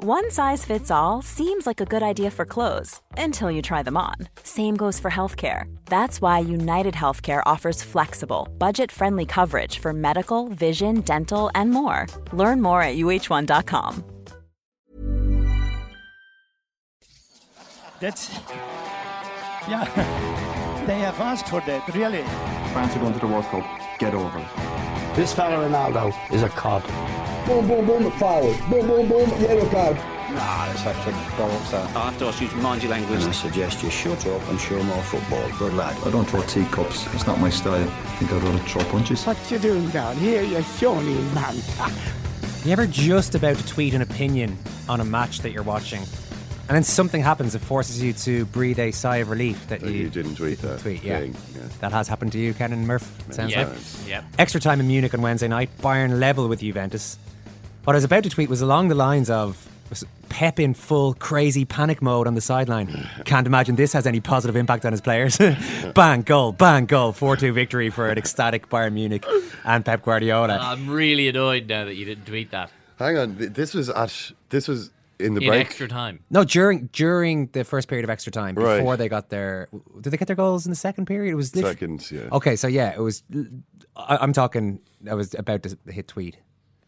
One size fits all seems like a good idea for clothes until you try them on. Same goes for healthcare. That's why United Healthcare offers flexible, budget friendly coverage for medical, vision, dental, and more. Learn more at uh1.com. That's. Yeah. They have asked for that, really. France are going to the World Cup. Get over it. This fella Ronaldo is a cod. Boom, boom, boom, foul. Boom, boom, boom, yellow card. Nah, that's actually bollocks that. I have to ask you to mind your language. I suggest you shut up and show more football. Good lad. I don't throw teacups. It's not my style. I think I'd rather throw punches. What you doing down here, you shawny man? You ever just about to tweet an opinion on a match that you're watching, and then something happens that forces you to breathe a sigh of relief that That you, you didn't tweet that tweet? Yeah. thing, yeah. that has happened to you, Ken and Murph. Sounds Many like times. Yep. extra time in Munich on Wednesday night. Bayern level with Juventus. What I was about to tweet was along the lines of Pep in full crazy panic mode on the sideline. Can't imagine this has any positive impact on his players. bang goal, bang goal, four-two victory for an ecstatic Bayern Munich and Pep Guardiola. I'm really annoyed now that you didn't tweet that Hang on, this was at this was in the in break. extra time. No, during during the first period of extra time, Right. before they got their, did they get their goals in the second period? It was lit- Second, yeah. Okay, so yeah, it was. I, I'm talking. I was about to hit tweet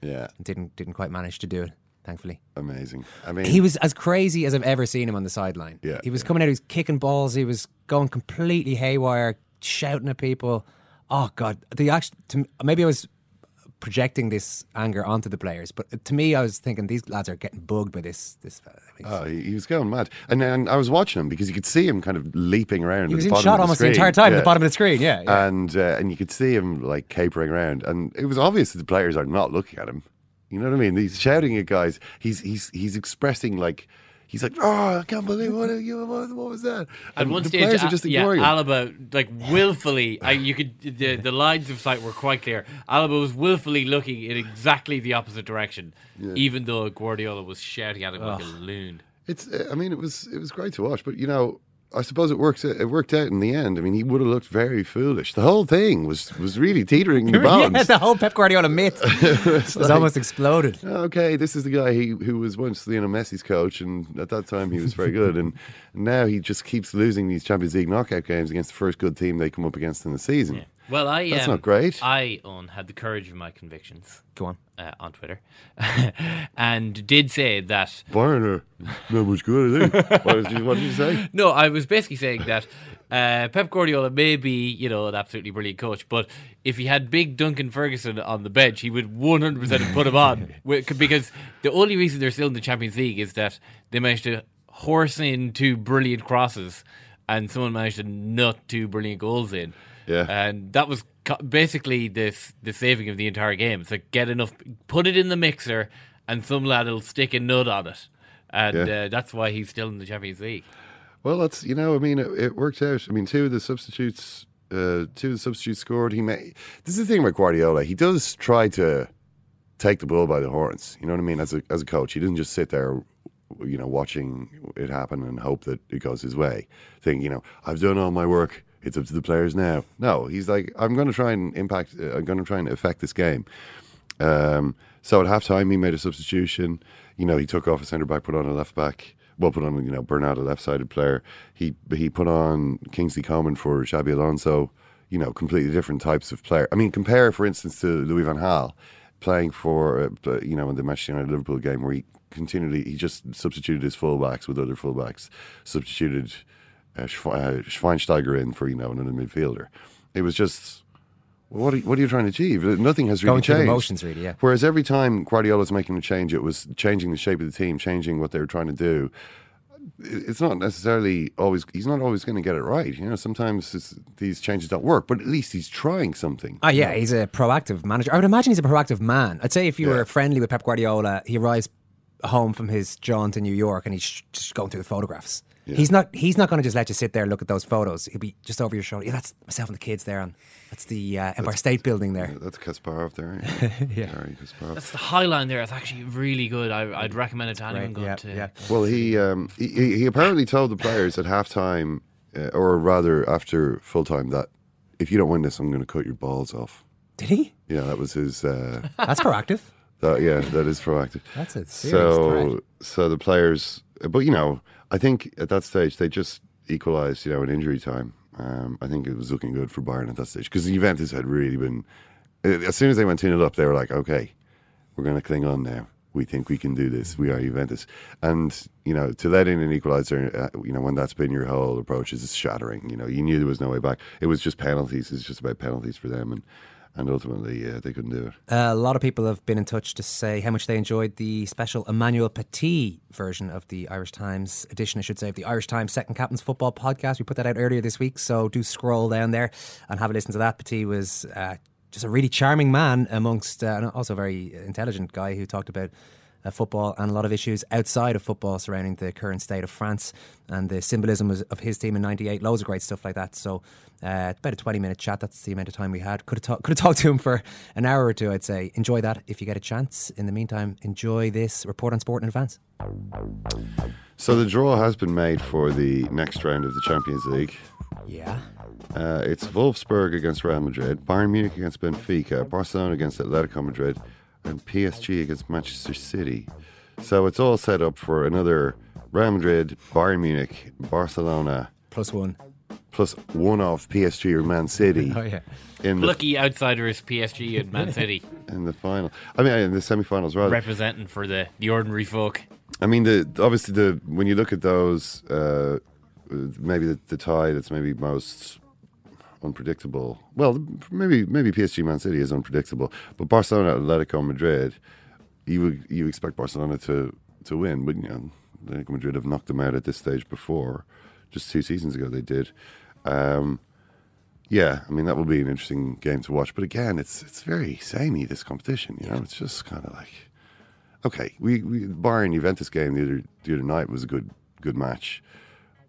Yeah, and didn't didn't quite manage to do it. Thankfully, amazing. I mean, he was as crazy as I've ever seen him on the sideline. Yeah, he was yeah. coming out. He was kicking balls. He was going completely haywire, shouting at people. Oh God, the actual. To, maybe I was projecting this anger onto the players, but to me, I was thinking these lads are getting bugged by this. This fella. Oh, he, was going mad, and then I was watching him because you could see him kind of leaping around. he was the in shot of almost the entire time at the bottom of the screen. Yeah, yeah. and uh, and you could see him like capering around, and it was obvious that the players are not looking at him. You know what I mean? He's shouting at guys. He's he's he's expressing like he's like, oh, I can't believe what what, what was that? At And one the stage, players are just yeah, him. Alaba like willfully. I, you could the the lines of sight were quite clear. Alaba was willfully looking in exactly the opposite direction, even though Guardiola was shouting at him like a loon. It's. I mean, it was. It was great to watch, but you know, I suppose it worked. It worked out in the end. I mean, he would have looked very foolish. The whole thing was was really teetering in the yeah, balance. the whole Pep Guardiola myth was like- almost exploded. okay, this is the guy he, who was once you know Messi's coach, and at that time he was very good, and now he just keeps losing these Champions League knockout games against the first good team they come up against in the season. Well, I That's um, not great. I on had the courage of my convictions. Go on. Uh, on Twitter, and did say that Bayern not much good, I think. what, did you, what did you say? No, I was basically saying that uh, Pep Guardiola may be, you know, an absolutely brilliant coach, but if he had big Duncan Ferguson on the bench, he would 100% put him on. Because the only reason they're still in the Champions League is that they managed to horse in two brilliant crosses and someone managed to nut two brilliant goals in. Yeah. And that was basically this the saving of the entire game. It's like get enough, put it in the mixer, and some lad will stick a nut on it. And Yeah. uh, that's why he's still in the Champions League. Well, that's you know, I mean, it, it worked out. I mean, two of the substitutes, uh, two of the substitutes scored. He may. This is the thing about Guardiola. He does try to take the bull by the horns. You know what I mean? As a as a coach, he doesn't just sit there, you know, watching it happen and hope that it goes his way. Think, you know, I've done all my work. It's up to the players now. No, he's like, I'm going to try and impact. Uh, I'm going to try and affect this game. Um, so at halftime, he made a substitution. You know, he took off a centre back, put on a left back. Well, put on you know Bernat, a left-sided player. He he put on Kingsley Coman for Xabi Alonso. You know, completely different types of player. I mean, compare for instance to Louis van Gaal playing for uh, you know in the Manchester United Liverpool game where he continually he just substituted his fullbacks with other fullbacks, substituted uh, Schweinsteiger in for you know another midfielder. It was just what are, what are you trying to achieve? Nothing has really Going the changed. motions, really, yeah. Whereas every time Guardiola's making a change, it was changing the shape of the team, changing what they were trying to do. It's not necessarily always. He's not always going to get it right. You know, sometimes these changes don't work, but at least he's trying something. Oh yeah, he's a proactive manager. I would imagine he's a proactive man. I'd say if you Yeah. were friendly with Pep Guardiola, he arrives home from his jaunt in New York and he's just going through the photographs. He's not. He's not going to just let you sit there and look at those photos. He'll be just over your shoulder. Yeah, that's myself and the kids there, and that's the uh, Empire State Building there. That's Kasparov there. Yeah. Gary Kasparov. That's the high line there. It's actually really good. I, I'd recommend it to anyone going yeah, to. yeah. Well, he, um, he he he apparently told the players at halftime, uh, or rather after full time, that if you don't win this, I'm going to cut your balls off. Did he? Yeah, that was his. Uh, That's proactive. that, yeah, that is proactive. That's a serious so threat. so the players, but you know, I think at that stage they just equalised. You know, in injury time. Um, I think it was looking good for Bayern at that stage because Juventus had really been. As soon as they went 2 0 up, they were like, okay, we're going to cling on now. We think we can do this. We are Juventus. And, you know, to let in an equaliser, uh, you know, when that's been your whole approach, is shattering. You know, you knew there was no way back. It was just penalties. It's just about penalties for them. And, and ultimately, uh, they couldn't do it. a lot of people have been in touch to say how much they enjoyed the special Emmanuel Petit version of the Irish Times edition, I should say, of the Irish Times Second Captain's Football podcast. We put that out earlier this week, so do scroll down there and have a listen to that. Petit was uh, just a really charming man amongst, uh, and also a very intelligent guy who talked about uh, football and a lot of issues outside of football surrounding the current state of France and the symbolism of his team in '98. Loads of great stuff like that. So, uh, about a 20 minute chat. That's the amount of time we had. Could have talk, could have talked to him for an hour or two. I'd say enjoy that if you get a chance. In the meantime, enjoy this report on sport in advance. So the draw has been made for the next round of the Champions League. Yeah. Uh, it's Wolfsburg against Real Madrid, Bayern Munich against Benfica, Barcelona against Atletico Madrid, and PSG against Manchester City. So it's all set up for another Real Madrid, Bayern Munich, Barcelona, Plus one. plus one off PSG or Man City Oh yeah. in the Lucky outsiders, PSG and Man City, in the final. I mean, in the semi-finals rather. representing for the, the ordinary folk. I mean, the obviously the when you look at those, uh, maybe the, the tie that's maybe most unpredictable. Well, maybe maybe PSG Man City is unpredictable, but Barcelona Atletico Madrid, you would you expect Barcelona to to win, but you Atletico Madrid have knocked them out at this stage before. Just two seasons ago, they did. Um, yeah, I mean that will be an interesting game to watch. But again, it's it's very samey this competition. You know, it's just kind of like okay, we, we Bayern Juventus game the other the other night was a good good match,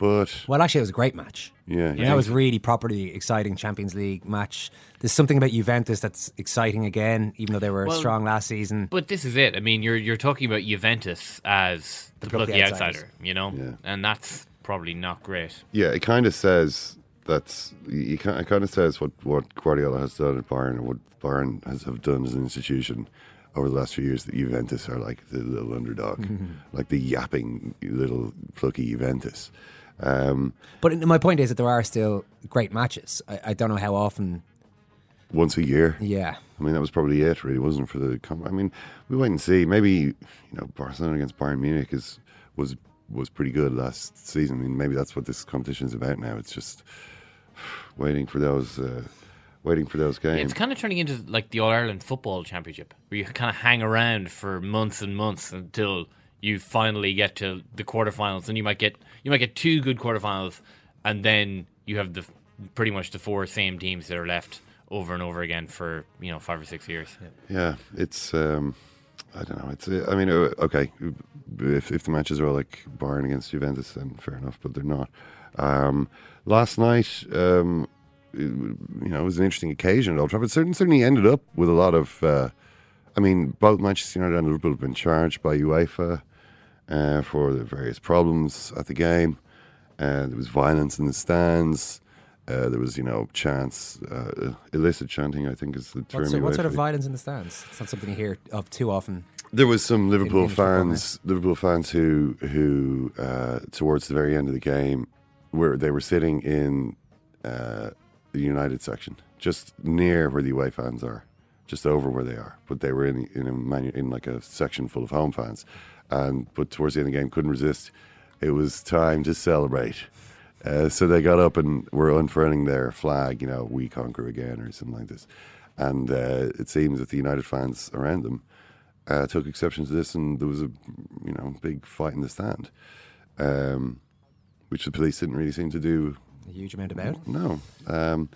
but Well, actually, it was a great match. yeah, Yeah, that was really properly exciting Champions League match. There's something about Juventus that's exciting again, even though they were Well, strong last season. But this is it. I mean, you're you're talking about Juventus as the, plucky plucky outsiders. outsider, you know, Yeah. and that's probably not great. yeah. It kind of says that's you kind it kind of says what what Guardiola has done at Bayern and what Bayern has have done as an institution over the last few years. That Juventus are like the little underdog, mm-hmm. like the yapping little plucky Juventus. Um, But my point is that there are still great matches. I, I don't know how often. once a year. Yeah. I mean, that was probably it, really, wasn't for the. Com- I mean, we wait and see. Maybe you know, Barcelona against Bayern Munich is was was pretty good last season. I mean, maybe that's what this competition is about now. It's just waiting for those, uh, waiting for those games. It's kind of turning into like the All Ireland Football Championship, where you kind of hang around for months and months until you finally get to the quarterfinals, and you might get you might get two good quarterfinals, and then you have the pretty much the four same teams that are left over and over again for you know five or six years. yeah, it's. Um, I don't know. It's. I mean, uh, okay, if if the matches are like Bayern against Juventus, then fair enough. But they're not. Um, last night, um, it, you know, it was an interesting occasion at Old Trafford. Certainly, certainly ended up with a lot of. Uh, I mean, both Manchester United and Liverpool have been charged by UEFA uh, for the various problems at the game. Uh, there was violence in the stands. Uh, there was, you know, chants, uh, illicit chanting. I think is the term. What's, what sort of violence in the stands? It's not something you hear of too often. there was some Liverpool fans, Liverpool fans who who uh, towards the very end of the game, where they were sitting in uh, the United section, just near where the away fans are, just over where they are. But they were in in a manu- in like a section full of home fans, and but towards the end of the game couldn't resist. It was time to celebrate. Uh, so they got up and were unfurling their flag, you know, we conquer again or something like this. And uh, it seems that the United fans around them uh, took exception to this, and there was a you know big fight in the stand, um, which the police didn't really seem to do A huge amount about. no. Um,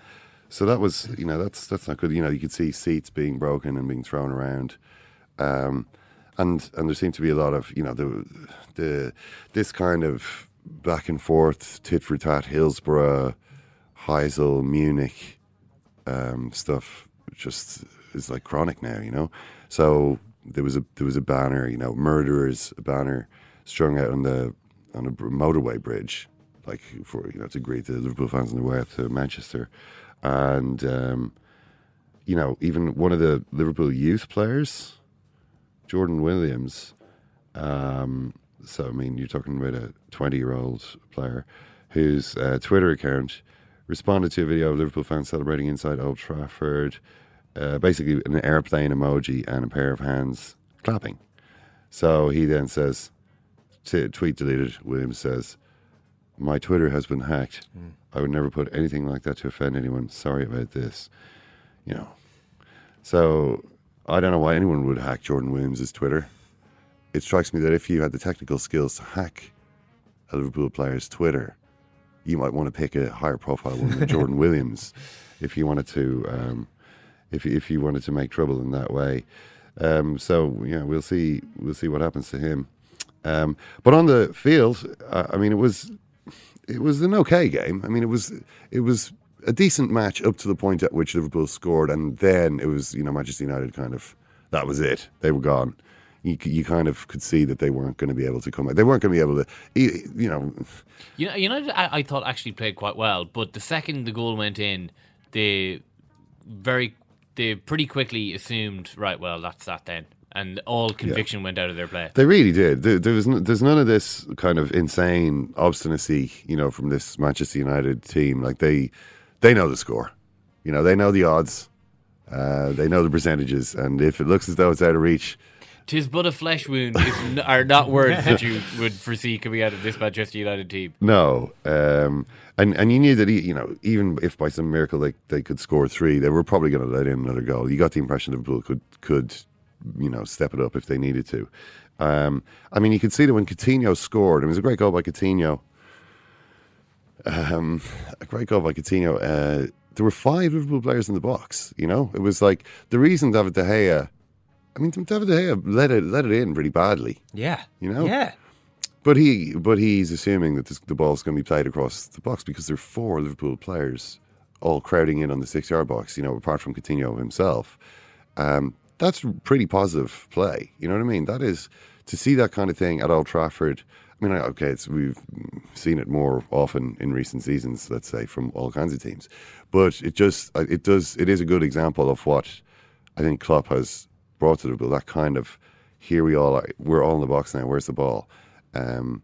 so that was, you know, that's that's not good. You know, you could see seats being broken and being thrown around, um, and and there seemed to be a lot of, you know, the the this kind of back and forth, tit for tat, Hillsborough, Heysel, Munich, um, stuff. Just is like chronic now, you know. So there was a there was a banner, you know, murderers, a banner strung out on the on a motorway bridge, like for you know to greet the Liverpool fans on the way up to Manchester, and um, you know even one of the Liverpool youth players, Jordan Williams. Um, so I mean, you're talking about a 20 year old player whose uh, Twitter account responded to a video of Liverpool fans celebrating inside Old Trafford. Uh, basically, an airplane emoji and a pair of hands clapping. So he then says, t- tweet deleted. Williams says, "My Twitter has been hacked. I would never put anything like that to offend anyone. Sorry about this." You know. So I don't know why anyone would hack Jordan Williams' Twitter. It strikes me that if you had the technical skills to hack a Liverpool player's Twitter, you might want to pick a higher profile one than Jordan Williams if you wanted to um, if if you wanted to make trouble in that way. Um, so yeah, we'll see we'll see what happens to him. Um, but on the field, uh, I mean, it was it was an okay game. I mean, it was it was a decent match up to the point at which Liverpool scored, and then it was you know Manchester United kind of that was it. They were gone. You, you kind of could see that they weren't going to be able to come. out. They weren't going to be able to, you know. You know, United, I, I thought actually played quite well, but the second the goal went in, they very, they pretty quickly assumed, right, well, that's that then, and all conviction went out of their play. They really did. There, there was n- there's none of this kind of insane obstinacy, you know, from this Manchester United team. Like they they know the score, you know, they know the odds, uh, they know the percentages, and if it looks as though it's out of reach, Tis but a flesh wound n- are not words that you would foresee coming out of this Manchester United team. no. Um, and and you knew that, he, you know, even if by some miracle they they could score three, they were probably going to let in another goal. You got the impression Liverpool could could you know step it up if they needed to. Um, I mean, you could see that when Coutinho scored, it was a great goal by Coutinho. Um, a great goal by Coutinho. Uh, there were five Liverpool players in the box. You know, it was like the reason David De Gea. I mean, David De Gea let it let it in really badly. Yeah. You know? Yeah. But he, but he's assuming that this, the ball's going to be played across the box because there are four Liverpool players all crowding in on the six-yard box. You know, apart from Coutinho himself, um, that's pretty positive play. You know what I mean? That is to see that kind of thing at Old Trafford. I mean, okay, we've seen it more often in recent seasons, let's say, from all kinds of teams. But it just, it does, it is a good example of what I think Klopp has brought to Liverpool. That kind of, here we all are, we're all in the box now. Where's the ball? Um,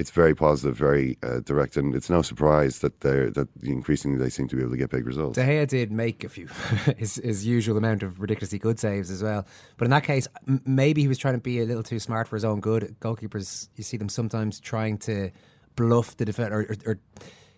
it's very positive, very uh, direct, and it's no surprise that they're that increasingly they seem to be able to get big results. De Gea did make a few his, his usual amount of ridiculously good saves as well. But in that case, m- maybe he was trying to be a little too smart for his own good. Goalkeepers, you see them sometimes trying to bluff the defender or, or, or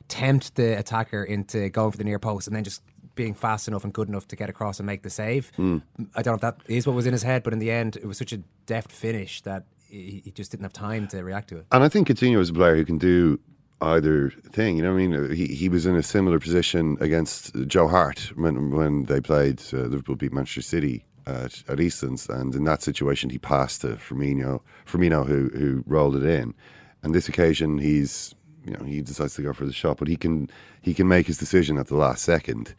tempt the attacker into going for the near post and then just being fast enough and good enough to get across and make the save. Mm. I don't know if that is what was in his head, but in the end, it was such a deft finish that he, just didn't have time to react to it. And I think Coutinho is a player who can do either thing. You know, I mean, he he was in a similar position against Joe Hart when when they played uh, Liverpool beat Manchester City at, at Easton's, and in that situation he passed to Firmino, Firmino who who rolled it in. And this occasion he's you know he decides to go for the shot, but he can he can make his decision at the last second.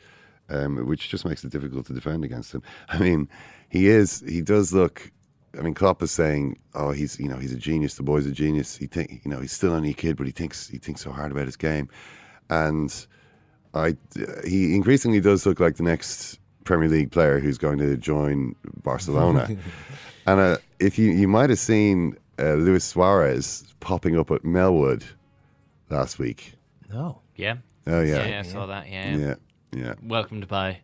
Um, which just makes it difficult to defend against him. I mean, he is he does look I mean, Klopp is saying, "Oh, he's you know he's a genius. The boy's a genius. He think you know he's still only a kid, but he thinks he thinks so hard about his game." And I, he increasingly does look like the next Premier League player who's going to join Barcelona. and uh, if you you might have seen uh, Luis Suarez popping up at Melwood last week. No. Yeah. Oh yeah. Yeah, I saw that. Yeah. Yeah. Yeah. Welcome to buy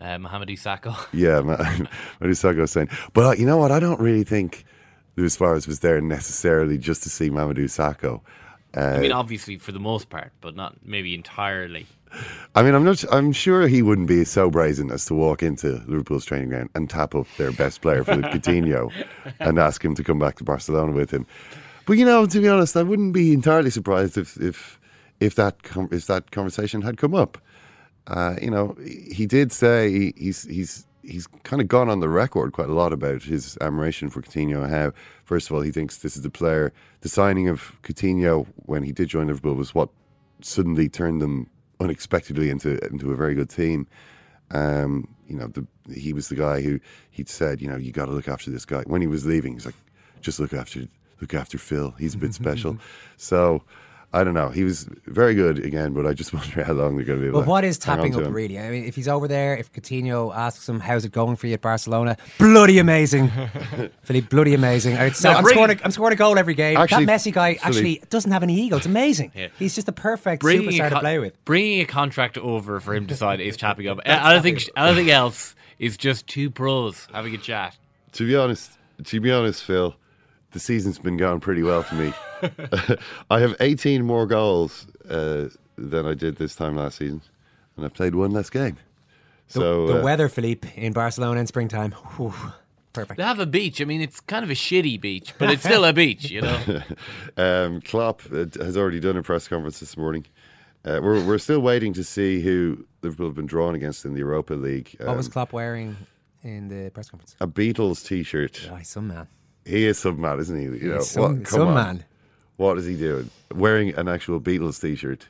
uh, Mohamed Sakho. Yeah, Mamadou was saying. But uh, you know what? I don't really think Luis Suarez was there necessarily just to see Mamadou Sakho. Uh, I mean, obviously for the most part, but not maybe entirely. I mean, I'm not. I'm sure he wouldn't be so brazen as to walk into Liverpool's training ground and tap up their best player, Philip Coutinho, and ask him to come back to Barcelona with him. But you know, to be honest, I wouldn't be entirely surprised if if if that com- if that conversation had come up. Uh, you know, he did say he, he's he's he's kind of gone on the record quite a lot about his admiration for Coutinho how, first of all, he thinks this is the player. The signing of Coutinho when he did join Liverpool was what suddenly turned them unexpectedly into into a very good team. Um, you know, the, he was the guy who he'd said, you know, you got to look after this guy. When he was leaving, he's like, just look after look after Phil. He's a bit special. so. I don't know. He was very good again, but I just wonder how long they're going to be able But what is tapping up him. really? I mean, if he's over there, if Coutinho asks him, "How's it going for you at Barcelona?" Bloody amazing, Philippe. Bloody amazing. I'd say- No, I'm bring- scoring. A, I'm scoring a goal every game. Actually, that Messi guy Philippe- actually doesn't have any ego. It's amazing. Yeah. He's just the perfect Bringing superstar a, to play with. bringing a contract over for him to sign is tapping up. anything, anything else is just two pros having a chat. To be honest, to be honest, Phil, the season's been going pretty well for me. I have 18 more goals uh, than I did this time last season, and I've played one less game. The, So the uh, weather, Philippe, in Barcelona in springtime. Whew, perfect. They have a beach. I mean, it's kind of a shitty beach, but it's still a beach, you know. um, Klopp uh, has already done a press conference this morning. Uh, we're we're still waiting to see who Liverpool have been drawn against in the Europa League. what was Um, Klopp wearing in the press conference? a Beatles T-shirt. Oh, some man. He is some man, isn't he? You know, He's some, what, come some on. man. What is he doing? Wearing an actual Beatles T-shirt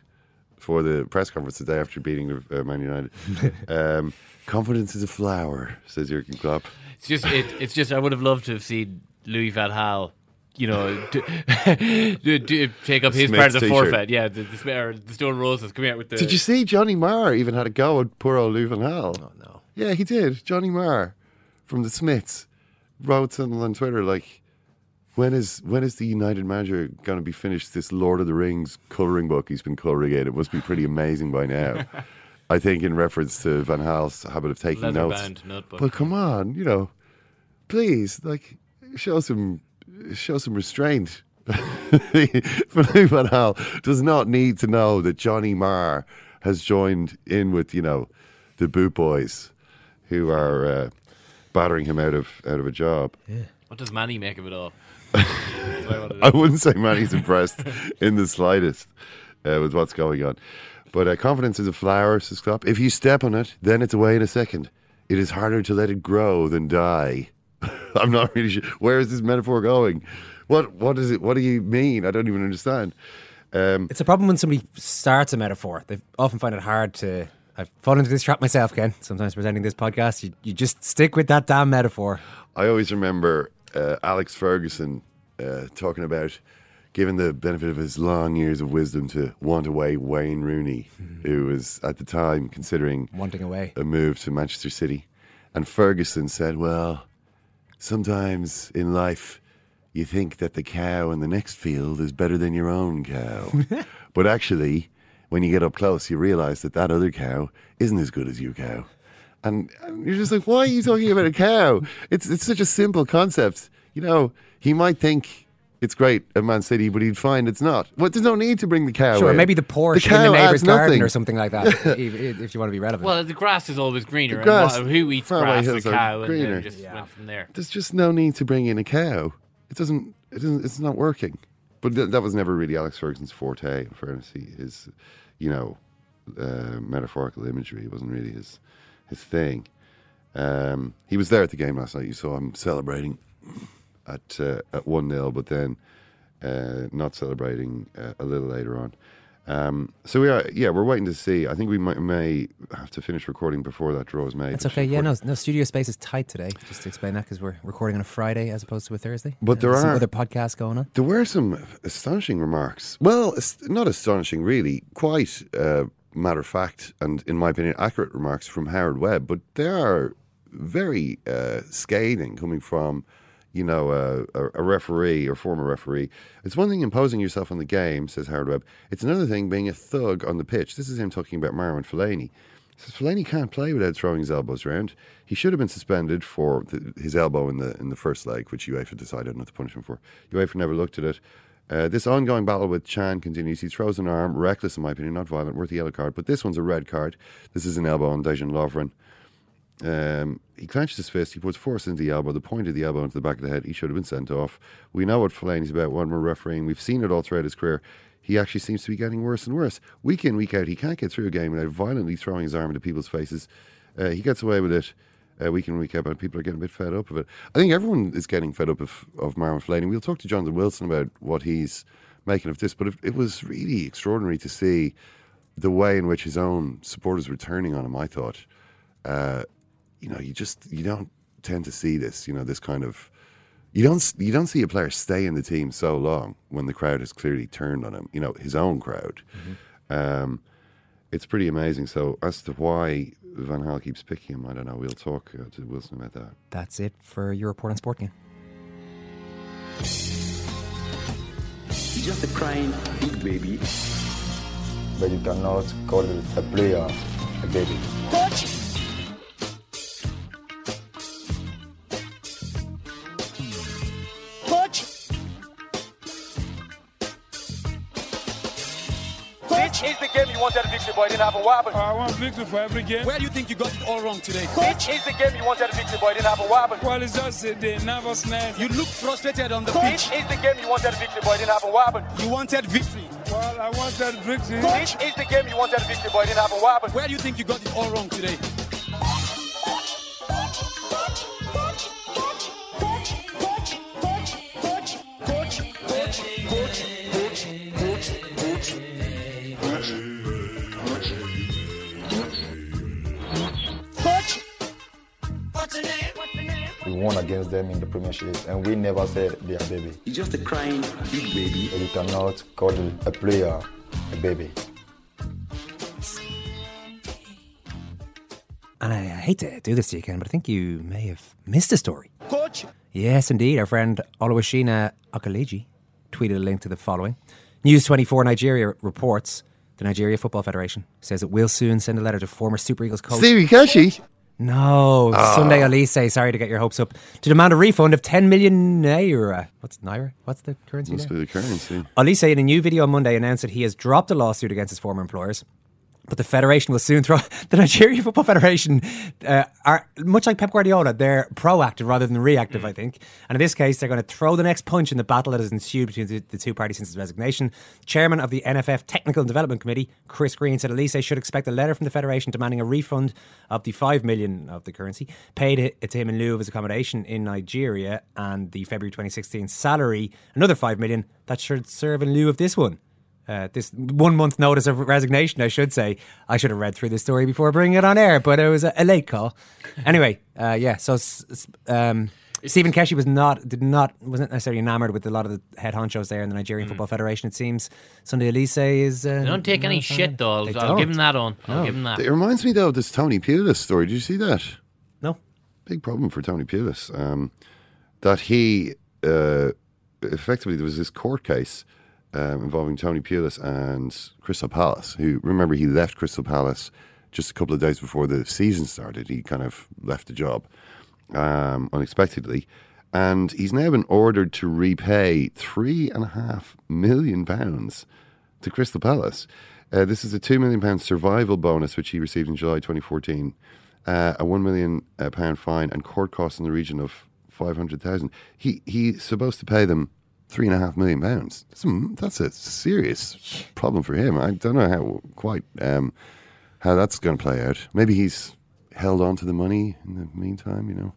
for the press conference the day after beating uh, Man United. um, confidence is a flower, says Jurgen Klopp. It's just, it, it's just. I would have loved to have seen Louis Van Gaal, you know, to, to, to take up his part of the t-shirt. forfeit. Yeah, the, the, or the Stone Roses coming out with the. Did you see Johnny Marr even had a go at poor old Lou Van Gaal? Oh no. Yeah, he did. Johnny Marr from the Smiths wrote something on Twitter like, "When is when is the United manager going to be finished this Lord of the Rings coloring book he's been coloring in? It must be pretty amazing by now." I think in reference to Van Gaal's habit of taking notes. Leather-bound notebook. But come on, you know, please, like, show some show some restraint. Philippe Van Hal does not need to know that Johnny Marr has joined in with you know the boot boys who are uh, battering him out of out of a job. Yeah. What does Manny make of it all? I. I wouldn't say Manny's impressed in the slightest uh, with what's going on. But uh, confidence is a flower, says Klopp. If you step on it, then it's away in a second. It is harder to let it grow than die. I'm not really sure. Where is this metaphor going? What What is it? What do you mean? I don't even understand. Um, It's a problem when somebody starts a metaphor. They often find it hard to. I've fallen into this trap myself, Ken. Sometimes presenting this podcast, you, you just stick with that damn metaphor. I always remember uh, Alex Ferguson uh, talking about giving the benefit of his long years of wisdom to want away Wayne Rooney, who was at the time considering Wanting away. a move to Manchester City. And Ferguson said, Well, sometimes in life you think that the cow in the next field is better than your own cow. but actually, when you get up close, you realize that that other cow isn't as good as your cow. And, and you're just like, why are you talking about a cow? It's it's such a simple concept. You know, he might think it's great at Man City, but he'd find it's not. Well, there's no need to bring the cow. Sure, in. maybe the Porsche cow in the neighbour's garden nothing. or something like that, if, if you want to be relevant. Well, the grass is always greener. The grass- and who eats grass? The hills are cow, and greener. then just went from there. There's just no need to bring in a cow. It doesn't. It doesn't. It's not working. But th- that was never really Alex Ferguson's forte. In fairness, he, his, you know, uh, metaphorical imagery wasn't really his his thing. Um, he was there at the game last night. You saw him celebrating at uh, at one 0 but then uh, not celebrating uh, a little later on. Um, so we are, yeah, we're waiting to see. I think we might, may have to finish recording before that draw is made. That's okay. Yeah, no, no. Studio space is tight today. Just to explain that, because we're recording on a Friday as opposed to a Thursday. But there are- other podcasts going on. There were some astonishing remarks. Well, not astonishing, really. Quite uh, matter of fact, and in my opinion, accurate remarks from Howard Webb. But they are very uh, scathing coming from, you know, a, a referee or former referee. It's one thing imposing yourself on the game, says Howard Webb. It's another thing being a thug on the pitch. This is him talking about Marwan Fellaini. He says Fellaini can't play without throwing his elbows around. He should have been suspended for the, his elbow in the in the first leg, which UEFA decided not to punish him for. UEFA never looked at it. Uh, this ongoing battle with Can continues. He throws an arm, reckless in my opinion, not violent, worth a yellow card. But this one's a red card. This is an elbow on Dejan Lovren. Um, he clenches his fist. He puts force into the elbow, the point of the elbow into the back of the head. He should have been sent off. We know what Fellaini's about when we're refereeing. We've seen it all throughout his career. He actually seems to be getting worse and worse. Week in, week out, he can't get through a game without violently throwing his arm into people's faces. Uh, he gets away with it uh, week in, week out, people are getting a bit fed up of it. I think everyone is getting fed up of, of Marwan Fellaini. We'll talk to Jonathan Wilson about what he's making of this, but it, it was really extraordinary to see the way in which his own supporters were turning on him. I thought, uh, you know, you just you don't tend to see this. You know, this kind of you don't you don't see a player stay in the team so long when the crowd has clearly turned on him. You know, his own crowd. Um, it's pretty amazing. So as to why Van Gaal keeps picking him, I don't know. We'll talk uh, to Wilson about that. That's it for your report on Sporting. He's just a crying big baby. But you cannot call a player a baby. Coach! Coach! Is the wanted victory, but you didn't have a weapon. I want victory for every game. Where do you think you got it all wrong today? This is the game you wanted a victory, but you didn't have a weapon. Well, it's just uh, the nervousness. You look frustrated on the pitch. This is the game you wanted a victory, but you didn't happen. What happened? You wanted victory. Well, I wanted victory. This is the game you wanted a victory, but you didn't have a weapon. Where do you think you got it all wrong today? Against them in the Premiership, and we never said they are baby. He's just a crying big baby. But you cannot call a player a baby. And I hate to do this to you, Ken, but I think you may have missed a story. Coach! Yes, indeed. Our friend Oluwashina Okeleji tweeted a link to the following. News 24 Nigeria reports the Nigeria Football Federation says it will soon send a letter to former Super Eagles coach. Stevie Keshi. No, Ah. Sunday Oliseh, sorry to get your hopes up, to demand a refund of 10 million naira. What's naira? What's the currency Must there? be the currency. Oliseh, in a new video on Monday, announced that he has dropped a lawsuit against his former employers. But the federation will soon throw the Nigeria Football Federation uh, are much like Pep Guardiola. They're proactive rather than reactive, I think. And in this case, they're going to throw the next punch in the battle that has ensued between the, the two parties since his resignation. Chairman of the NFF Technical and Development Committee, Chris Green, said Oliseh should expect a letter from the federation demanding a refund of the five million of the currency paid it to him in lieu of his accommodation in Nigeria and the February 2016 salary, another five million that should serve in lieu of this one. Uh, this one month notice of resignation, I should say. I should have read through this story before bringing it on air, but it was a, a late call. Anyway, uh, yeah. So s- s- um, Stephen Keshi was not did not wasn't necessarily enamored with a lot of the head honchos there in the Nigerian Football Federation. It seems Sunday Oliseh is. Uh, They don't take any fan shit it. though. I'll, I'll give him that on. I'll No. give him that. It reminds me though of this Tony Pulis story. Did you see that? No. Big problem for Tony Pulis. Um, that he uh, effectively there was this court case um, involving Tony Pulis and Crystal Palace. Who remember he left Crystal Palace just a couple of days before the season started. He kind of left the job um, unexpectedly. And he's now been ordered to repay three and a half million pounds to Crystal Palace. Uh, this is a two million pound survival bonus which he received in July 2014, uh, a one million pound fine, and court costs in the region of five hundred thousand. He he's supposed to pay them three and a half million pounds. That's a, that's a serious problem for him. I don't know how quite um, how that's going to play out. Maybe he's held on to the money in the meantime. You know,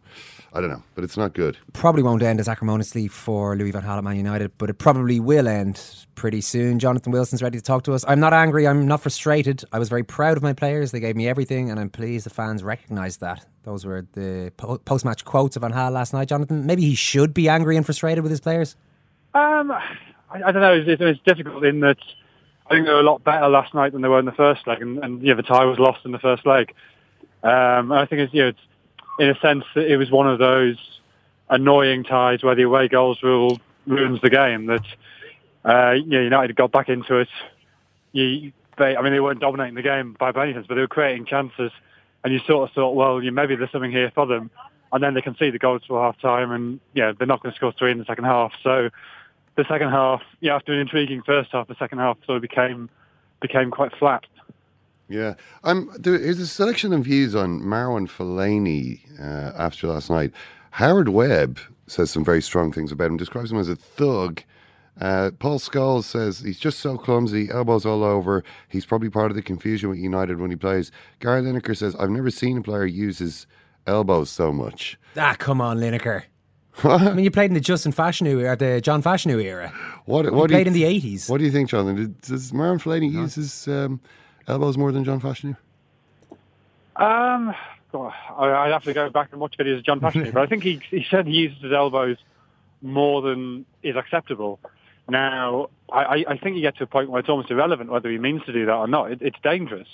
I don't know, but it's not good. Probably won't end as acrimoniously for Louis Van Gaal at Man United, but it probably will end pretty soon. Jonathan Wilson's ready to talk to us. I'm not angry. I'm not frustrated. I was very proud of my players. They gave me everything, and I'm pleased the fans recognised that. Those were the po- post-match quotes of Van Gaal last night. Jonathan, maybe he should be angry and frustrated with his players. Um, I, I don't know. It's, it's difficult in that I think they were a lot better last night than they were in the first leg, and, and yeah, the tie was lost in the first leg. Um, I think it's, you know, it's in a sense that it was one of those annoying ties where the away goals rule ruins the game. That uh, you know, United got back into it. You, they, I mean, they weren't dominating the game by any sense, but they were creating chances, and you sort of thought, well, you maybe there's something here for them. And then they can see the goals for half time, and yeah, they're not going to score three in the second half. So the second half, yeah, after an intriguing first half, the second half sort of became became quite flat. Yeah, um, there's a selection of views on Marwan Fellaini uh, after last night. Howard Webb says some very strong things about him, describes him as a thug. Uh, Paul Scholes says he's just so clumsy, elbows all over. He's probably part of the confusion with United when he plays. Gary Lineker says, I've never seen a player use his elbows so much. Ah, come on, Lineker. I mean, you played in the Justin Fashanu era, the John Fashanu era. What? You what do played you, in the eighties. What do you think, Jonathan? Does Marwan Fellaini use his um, elbows more than John Fashanu? Um, God, I- I'd have to go back and watch videos of John Fashanu, but I think he he said he uses his elbows more than is acceptable. Now, I, I- I think you get to a point where it's almost irrelevant whether he means to do that or not. It, it's dangerous.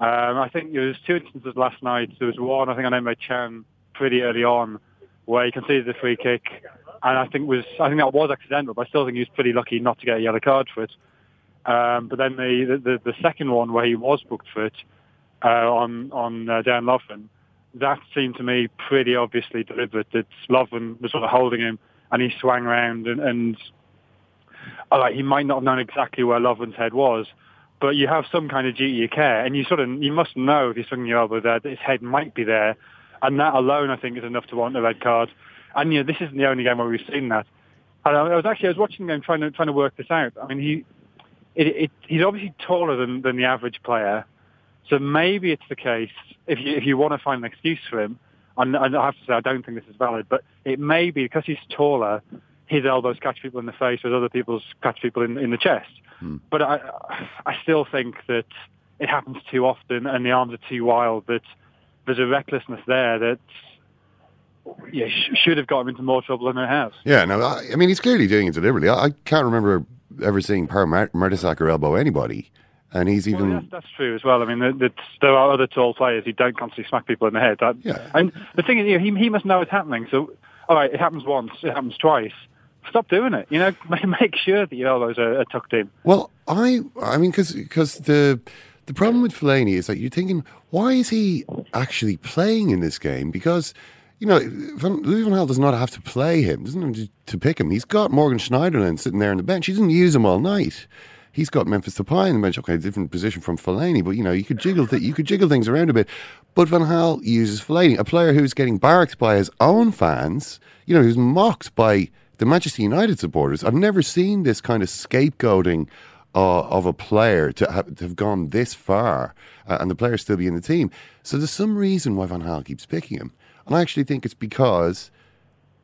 Um, I think there was two instances last night. There was one, I think, on Emre Can pretty early on, where he conceded the free kick, and I think was I think that was accidental, but I still think he was pretty lucky not to get a yellow card for it. Um, but then the, the the second one where he was booked for it uh, on on uh, Dan Lovren, that seemed to me pretty obviously deliberate. That Lovren was sort of holding him, and he swung around, and, and right, he might not have known exactly where Lovren's head was, but you have some kind of duty of care, and you sort of you must know if you're swinging your elbow there that his head might be there, and that alone I think is enough to warrant a red card. And you know this isn't the only game where we've seen that. And I was actually I was watching the game trying to trying to work this out. I mean he it, it, he's obviously taller than, than the average player, so maybe it's the case if you if you want to find an excuse for him. And, and I have to say I don't think this is valid, but it may be because he's taller, his elbows catch people in the face, whereas other people's catch people in, in the chest. Hmm. But I I still think that it happens too often, and the arms are too wild. That there's a recklessness there that yeah sh- should have got him into more trouble than it has. Yeah, no, I, I mean, he's clearly doing it deliberately. I, I can't remember ever seeing Per Mer- Mertesacker elbow anybody. And he's even. Well, that's, that's true as well. I mean, that that there are other tall players who don't constantly smack people in the head. That, Yeah. And the thing is, you know, he, he must know it's happening. So, all right, it happens once, it happens twice. Stop doing it. You know, make sure that your elbows are, are tucked in. Well, I, I mean, because the the problem with Fellaini is that you're thinking, why is he actually playing in this game? Because you know, Louis van Gaal does not have to play him, doesn't have to, to pick him. He's got Morgan Schneiderlin sitting there on the bench. He doesn't use him all night. He's got Memphis Depay on the bench. Okay, different position from Fellaini, but you know, you could jiggle th- you could jiggle things around a bit. But Van Gaal uses Fellaini, a player who's getting barracked by his own fans. You know, who's mocked by the Manchester United supporters. I've never seen this kind of scapegoating uh, of a player to have, to have gone this far, uh, and the player still be in the team. So there's some reason why Van Gaal keeps picking him, and I actually think it's because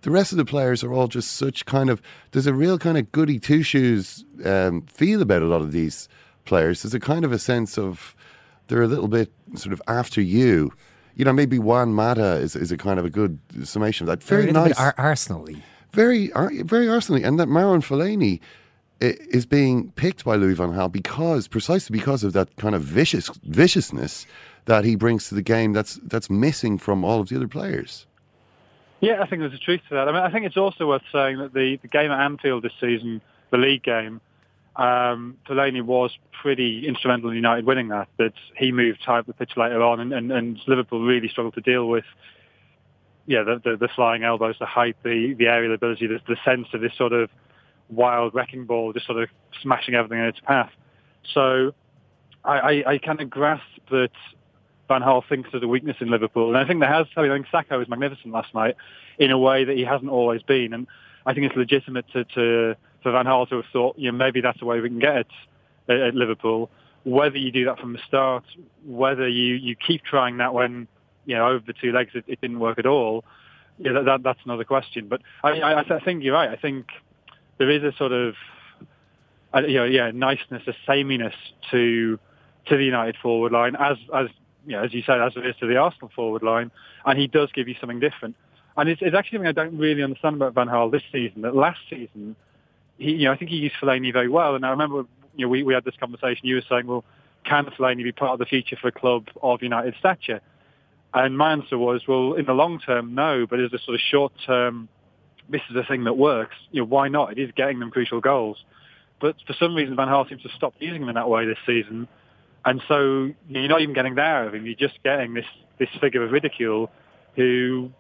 the rest of the players are all just such kind of. There's a real kind of goody two shoes um, feel about a lot of these players. There's a kind of a sense of they're a little bit sort of after you. You know, maybe Juan Mata is, is a kind of a good summation of that. Very nice Ar- Arsenal-y. very, Ar- very Arsenal, and that Marwan Fellaini is being picked by Louis van Gaal because precisely because of that kind of vicious viciousness that he brings to the game. That's that's missing from all of the other players. Yeah, I think there's a truth to that. I mean, I think it's also worth saying that the, the game at Anfield this season, the league game, um, Fellaini was pretty instrumental in United winning that. That he moved high up the pitch later on, and, and, and Liverpool really struggled to deal with. Yeah, the, the, the flying elbows, the height, the, the aerial ability, the, the sense of this sort of wild wrecking ball, just sort of smashing everything in its path. So I, I, I kind of grasp that Van Gaal thinks there's a weakness in Liverpool, and I think there has. I mean, I think Sakho was magnificent last night in a way that he hasn't always been, and I think it's legitimate to, to for Van Gaal to have thought, you know, maybe that's the way we can get it at, at Liverpool. Whether you do that from the start, whether you, you keep trying that when you know over the two legs it, it didn't work at all, yeah, that, that that's another question. But I, I, I think you're right. I think there is a sort of uh, you know, yeah, niceness, a sameness to to the United forward line, as as you know, as you said, as it is to the Arsenal forward line, and he does give you something different. And it's, it's actually something I don't really understand about Van Gaal this season. That last season, he, you know, I think he used Fellaini very well. And I remember, you know, we, we had this conversation. You were saying, well, can Fellaini be part of the future for a club of United stature? And my answer was, well, in the long term, no. But as a sort of short term, this is a thing that works. You know, why not? It is getting them crucial goals. But for some reason, Van Gaal seems to stop using them in that way this season. And so you're not even getting there of him. You're just getting this, this figure of ridicule who,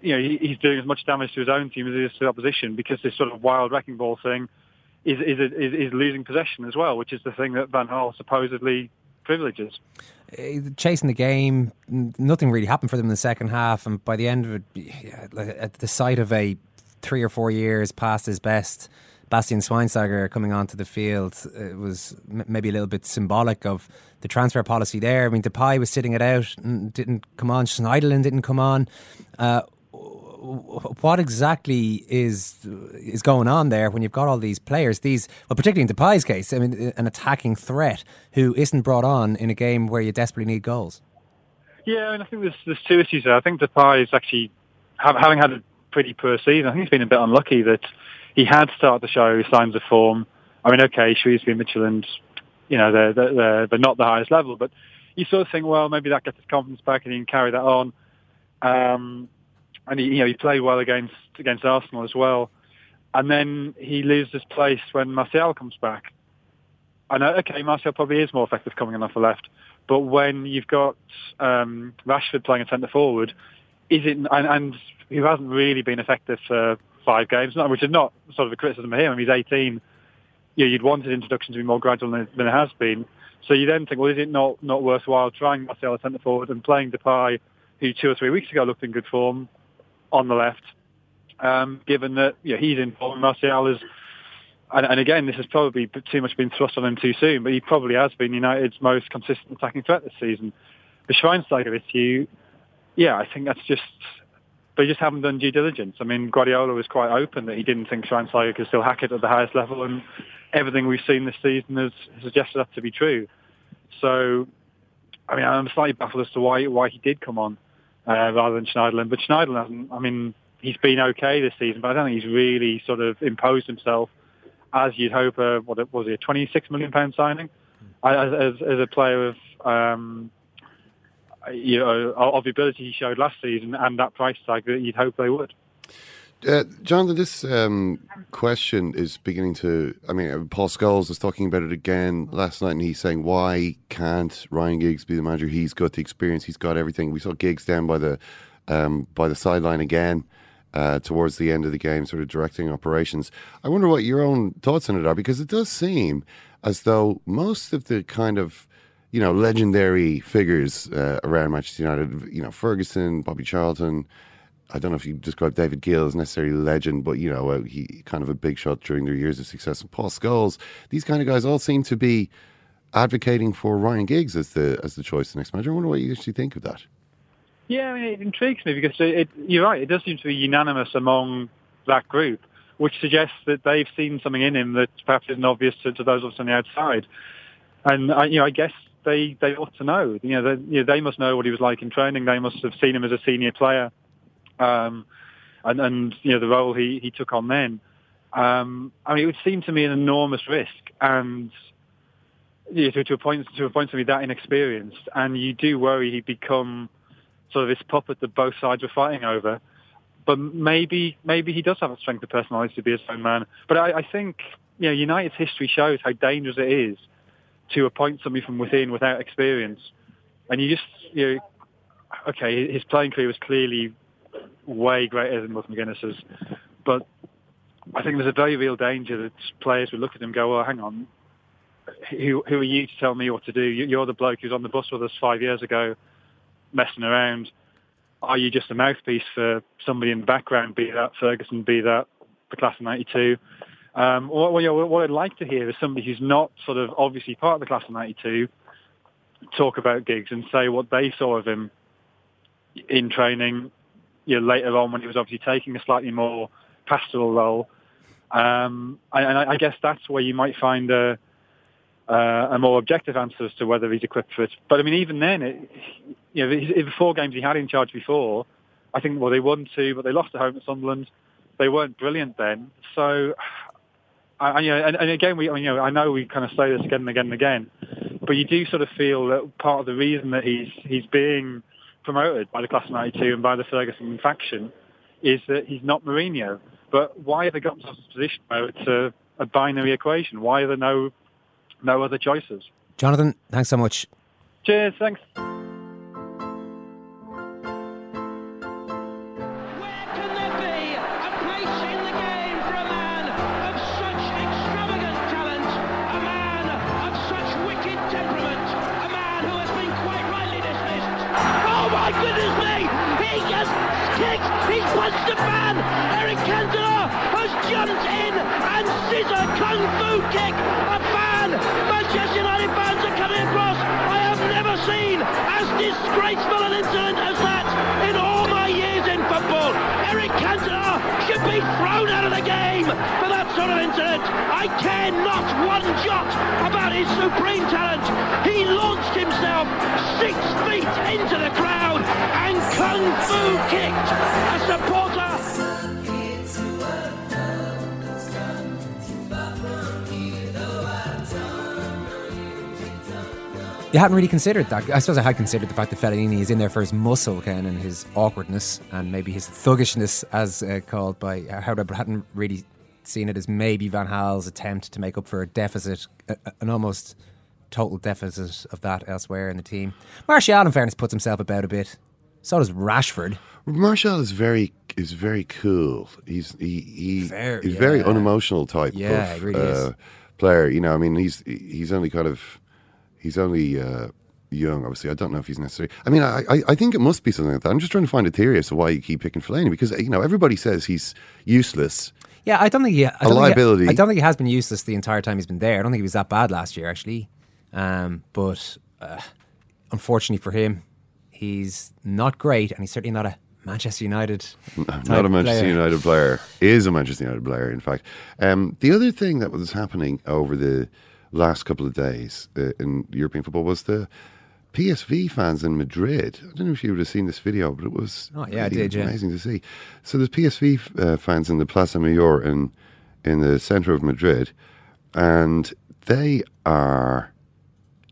you know, he, he's doing as much damage to his own team as he is to the opposition because this sort of wild wrecking ball thing is is, is, is losing possession as well, which is the thing that Van Gaal supposedly privileges. Uh, chasing the game, nothing really happened for them in the second half, and by the end of it, yeah, at the sight of a three or four years past his best. Bastian Schweinsteiger coming onto the field it was maybe a little bit symbolic of the transfer policy there. I mean, Depay was sitting it out, and didn't come on. Schneiderlin didn't come on. Uh, what exactly is is going on there when you've got all these players? These, well, particularly in Depay's case, I mean, an attacking threat who isn't brought on in a game where you desperately need goals. Yeah, and I think there's there's two issues there. I think Depay is actually having had a pretty poor season. I think he's been a bit unlucky that he had started to show signs of form. I mean, okay, Shrewsbury, Midtjylland, you know, they're, they're they're not the highest level, but you sort of think, well, maybe that gets his confidence back and he can carry that on. Um, and he, you know, he played well against against Arsenal as well. And then he loses his place when Martial comes back. I know, okay, Martial probably is more effective coming in off the left, but when you've got um, Rashford playing a centre forward, is it and, and who hasn't really been effective for five games, which is not sort of a criticism of him. I mean, he's 18. You know, you'd want his introduction to be more gradual than, than it has been. So you then think, well, is it not, not worthwhile trying Martial centre forward and playing Depay, who two or three weeks ago looked in good form, on the left, um, given that you know, he's in form. Martial is, and, and, again, this has probably too much been thrust on him too soon, but he probably has been United's most consistent attacking threat this season. The Schweinsteiger issue, yeah, I think that's just they just haven't done due diligence. I mean, Guardiola was quite open that he didn't think Schweinsteiger could still hack it at the highest level, and everything we've seen this season has suggested that to be true. So, I mean, I'm slightly baffled as to why why he did come on uh, rather than Schneiderlin. But Schneiderlin hasn't. I mean, he's been okay this season, but I don't think he's really sort of imposed himself as you'd hope. A, what was he? A 26 million pound signing as, as, as a player of. Um, you know, of the ability he showed last season and that price tag that you'd hope they would. Uh, Jonathan, this um, question is beginning to. I mean, uh, Paul Scholes was talking about it again last night, and he's saying, "Why can't Ryan Giggs be the manager? He's got the experience, he's got everything." We saw Giggs down by the um, by the sideline again uh, towards the end of the game, sort of directing operations. I wonder what your own thoughts on it are, because it does seem as though most of the kind of you know legendary figures uh, around Manchester United, you know Ferguson, Bobby Charlton. I don't know if you describe David Gill as necessarily a legend, but you know, uh, he kind of a big shot during their years of success. And Paul Scholes, these kind of guys all seem to be advocating for Ryan Giggs as the as the choice the next manager. I wonder what you actually think of that. Yeah, I mean, it intrigues me because it, it, you're right. It does seem to be unanimous among that group, which suggests that they've seen something in him that perhaps isn't obvious to, to those of us on the outside. And I, you know, I guess they they ought to know. You know, they, you know, they must know what he was like in training. They must have seen him as a senior player um, and, and you know the role he, he took on then. Um, I mean, it would seem to me an enormous risk, and you know, to, to a point to a point to be that inexperienced, and you do worry he'd become sort of this puppet that both sides were fighting over. But maybe maybe he does have a strength of personality to be his own man. But I, I think you know United's history shows how dangerous it is to appoint somebody from within without experience, and you just you know okay, his playing career was clearly way greater than Russ McGuinness's. But I think there's a very real danger that players would look at him and go, well, hang on, who, who are you to tell me what to do? You're the bloke who's on the bus with us five years ago messing around. Are you just a mouthpiece for somebody in the background, be that Ferguson, be that the class of 92? Um, what, what I'd like to hear is somebody who's not sort of obviously part of the class of 92 talk about Giggs and say what they saw of him in training you know, later on when he was obviously taking a slightly more pastoral role. Um, and I, I guess that's where you might find a, uh, a more objective answer as to whether he's equipped for it. But I mean, even then, it, you know, the four games he had in charge before, I think, well, they won two, but they lost at home at Sunderland. They weren't brilliant then. So, I, you know, and, and again, we, you know, I know we kind of say this again and again and again, but you do sort of feel that part of the reason that he's he's being promoted by the Class of 92 and by the Ferguson faction is that he's not Mourinho. But why have they got themselves in this position where it's a, a binary equation? Why are there no, no other choices? Jonathan, thanks so much. Cheers, thanks. Incident. I care not one jot about his supreme talent. He launched himself six feet into the crowd and kung fu kicked a supporter. You hadn't really considered that. I suppose I had considered the fact that Fellaini is in there for his muscle, Ken, and his awkwardness, and maybe his thuggishness, as uh, called by Howard. But hadn't really seen it as maybe Van Gaal's attempt to make up for a deficit, a, an almost total deficit of that elsewhere in the team. Martial, in fairness, puts himself about a bit. So does Rashford. Martial is very is very cool. He's he, he Fair, he's very unemotional type Yeah, of really uh, player. You know, I mean, he's he's only kind of he's only uh, young. Obviously, I don't know if he's necessary. I mean, I, I I think it must be something like that. I'm just trying to find a theory as to why you keep picking Fellaini because you know everybody says he's useless. Yeah, I don't think he. I A think he- liability. I don't think he has been useless the entire time he's been there. I don't think he was that bad last year, actually. Um, but uh, unfortunately for him, he's not great, and he's certainly not a Manchester United. Not a Manchester player. United player. Is a Manchester United player, in fact. Um, the other thing that was happening over the last couple of days uh, in European football was the PSV fans in Madrid. I don't know if you would have seen this video, but it was Oh, yeah, did, yeah. amazing to see. So there's PSV uh, fans in the Plaza Mayor in in the centre of Madrid, and they are,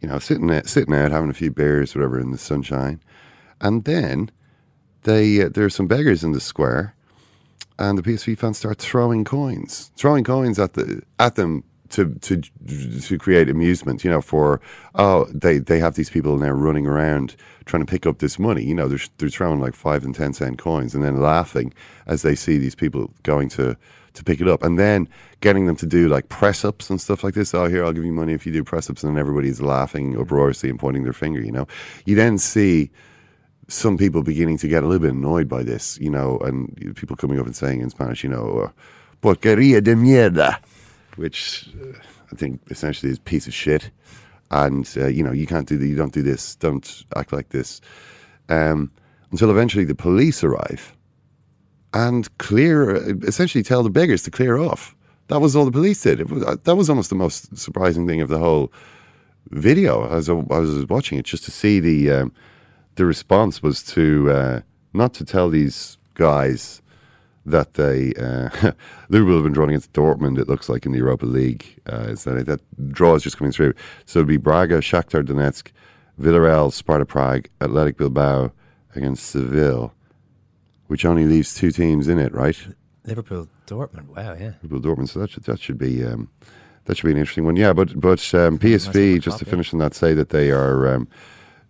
you know, sitting out, sitting out having a few beers, whatever, in the sunshine, and then they uh, there are some beggars in the square, and the PSV fans start throwing coins, throwing coins at the at them to to to create amusement. You know, for oh they they have these people now running around trying to pick up this money. You know, they're they're throwing like five and ten cent coins and then laughing as they see these people going to to pick it up, and then getting them to do like press ups and stuff like this. Oh, here I'll give you money if you do press ups, and then everybody's laughing uproariously and pointing their finger. You know, you then see some people beginning to get a little bit annoyed by this, you know, and people coming up and saying in Spanish, you know, porquería de mierda, which uh, I think essentially is piece of shit. And, uh, you know, you can't do that, you don't do this, don't act like this. Um, until eventually the police arrive and clear, essentially tell the beggars to clear off. That was all the police did. Was, uh, that was almost the most surprising thing of the whole video as I, I was watching it, just to see the um, the response was to uh, not to tell these guys that they uh, Liverpool have been drawing against Dortmund. It looks like in the Europa League, uh, so that that draw is just coming through. So it'll be Braga, Shakhtar Donetsk, Villarreal, Sparta Prague, Athletic Bilbao against Seville, which only leaves two teams in it, right? Liverpool, Dortmund. Wow, yeah. Liverpool Dortmund. So that should that should be um, that should be an interesting one. Yeah, but but um, PSV just to finish on that say that they are um,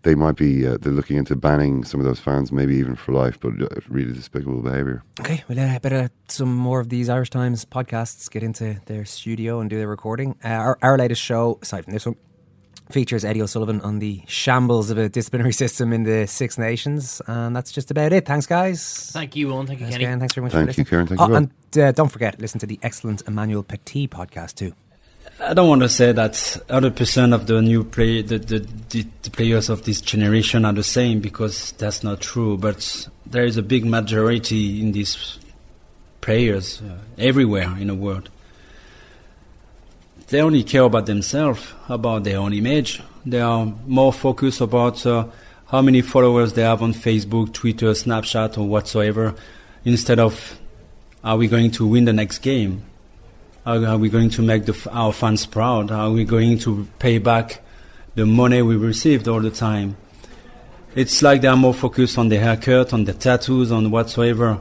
they might be uh, they're looking into banning some of those fans, maybe even for life. But uh, really despicable behaviour. Okay, well, uh, better let some more of these Irish Times podcasts get into their studio and do their recording. Uh, our, our latest show, aside from this one, features Eddie O'Sullivan on the shambles of a disciplinary system in the Six Nations, and that's just about it. Thanks, guys. Thank you, Eoin. Thank you, Thanks, Kenny. Ciaran. Thanks very much Thank for you, listening. Ciaran. Thank oh, you, Will. And uh, don't forget, listen to the excellent Emmanuel Petit podcast too. I don't want to say that 100% of the new play, the, the, the, players of this generation are the same because that's not true. But there is a big majority in these players uh, everywhere in the world. They only care about themselves, about their own image. They are more focused about uh, how many followers they have on Facebook, Twitter, Snapchat, or whatsoever, instead of are we going to win the next game? Are we going to make the, our fans proud? Are we going to pay back the money we received all the time? It's like they are more focused on the haircut, on the tattoos, on whatsoever.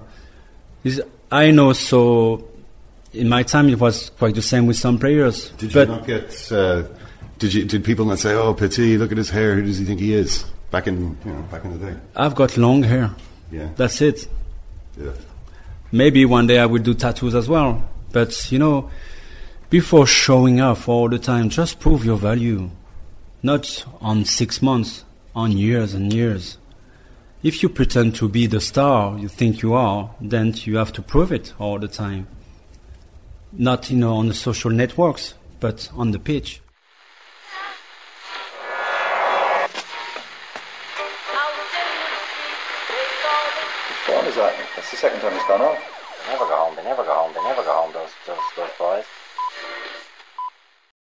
It's, I know, so in my time it was quite the same with some players. Did you not get? Uh, did you? Did people not say, "Oh, Petit, look at his hair. Who does he think he is?" Back in you know back in the day. I've got long hair. Yeah. That's it. Yeah. Maybe one day I will do tattoos as well. But, you know, before showing off all the time, just prove your value. Not on six months, on years and years. If you pretend to be the star you think you are, then you have to prove it all the time. Not, you know, on the social networks, but on the pitch. Whose phone is that? That's the second time it's gone off. Never go home. They never go home. They never go home. Those those those